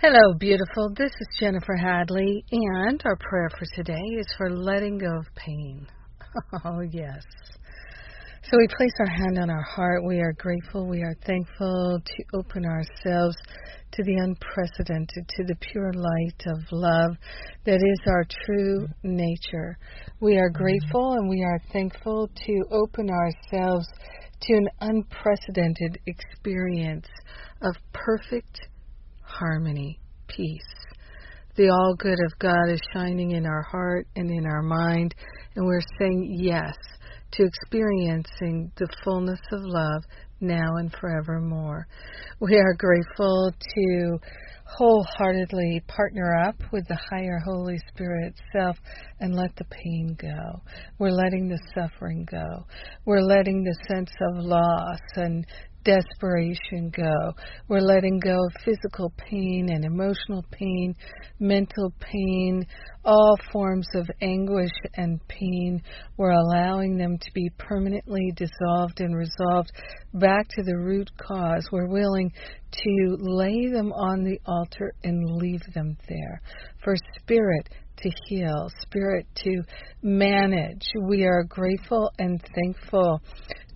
Hello, beautiful. This is Jennifer Hadley, and our prayer for today is for letting go of pain. Oh, yes. So we place our hand on our heart. We are grateful. We are thankful to open ourselves to the unprecedented, to the pure light of love that is our true nature. We are mm-hmm. grateful and we are thankful to open ourselves to an unprecedented experience of perfect harmony, peace. The all good of God is shining in our heart and in our mind, and we're saying yes to experiencing the fullness of love now and forevermore. We are grateful to wholeheartedly partner up with the higher Holy Spirit self and let the pain go. We're letting the suffering go. We're letting the sense of loss and desperation go. We're letting go of physical pain and emotional pain, mental pain, all forms of anguish and pain. We're allowing them to be permanently dissolved and resolved back to the root cause. We're willing to lay them on the altar and leave them there. For spirit to heal, spirit to manage. We are grateful and thankful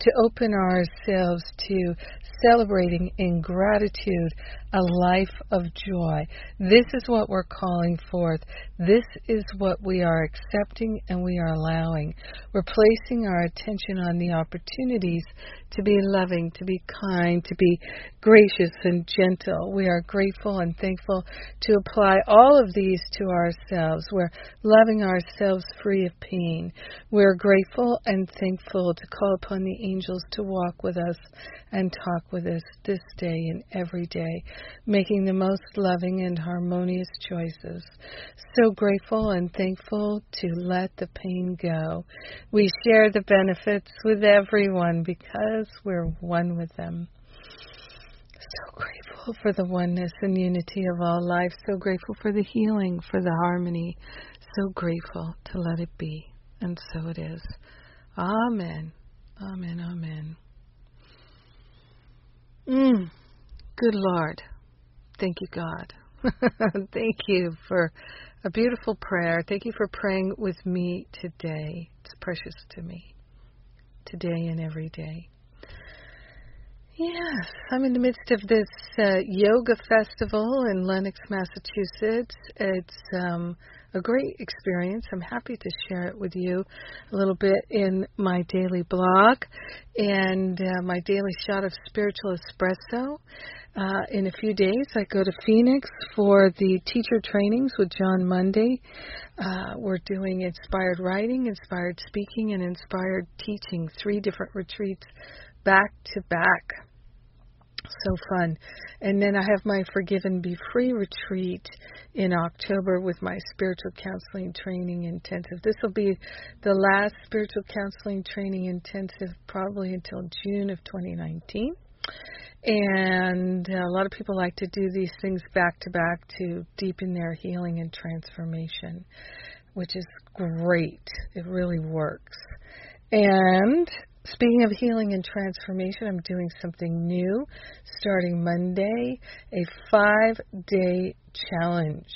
to open ourselves to celebrating in gratitude a life of joy. This is what we're calling forth. This is what we are accepting and we are allowing. We're placing our attention on the opportunities to be loving, to be kind, to be gracious and gentle. We are grateful and thankful to apply all of these to ourselves. We're loving ourselves free of pain. We're grateful and thankful to call upon the angels to walk with us and talk with us this day and every day, making the most loving and harmonious choices. So grateful and thankful to let the pain go. We share the benefits with everyone because we're one with them. So grateful for the oneness and unity of all life. So grateful for the healing, for the harmony. So grateful to let it be. And so it is. Amen. Amen. Amen. Mm. Good Lord. Thank you, God. Thank you for a beautiful prayer. Thank you for praying with me today. It's precious to me. Today and every day. Yes, I'm in the midst of this uh, yoga festival in Lenox, Massachusetts. It's um, a great experience. I'm happy to share it with you a little bit in my daily blog and uh, my daily shot of spiritual espresso. Uh, in a few days, I go to Phoenix for the teacher trainings with Jon Mundy. Uh, we're doing inspired writing, inspired speaking, and inspired teaching, three different retreats back to back so fun. And then I have my Forgive and Be Free retreat in October with my spiritual counseling training intensive. This will be the last spiritual counseling training intensive probably until June of 2019. And a lot of people like to do these things back to back to deepen their healing and transformation, which is great. It really works. And Speaking of healing and transformation, I'm doing something new starting Monday a five day challenge.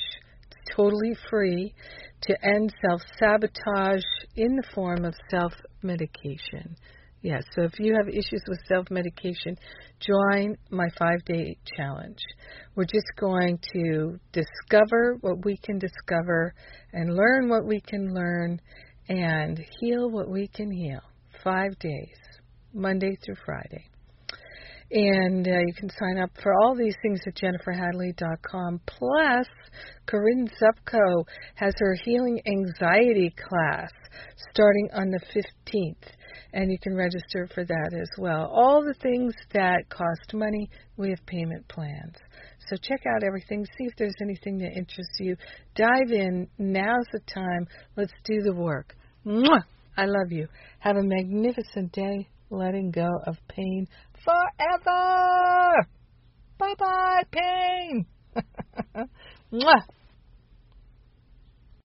It's totally free to end self sabotage in the form of self medication. Yes, so if you have issues with self medication, join my five day challenge. We're just going to discover what we can discover and learn what we can learn and heal what we can heal five days, Monday through Friday. And uh, you can sign up for all these things at jenniferhadley.com. Plus, Corinne Zupko has her Healing Anxiety class starting on the 15th, and you can register for that as well. All the things that cost money, we have payment plans. So check out everything, see if there's anything that interests you. Dive in. Now's the time. Let's do the work. Mwah! I love you. Have a magnificent day letting go of pain forever. Bye bye, pain. Mwah.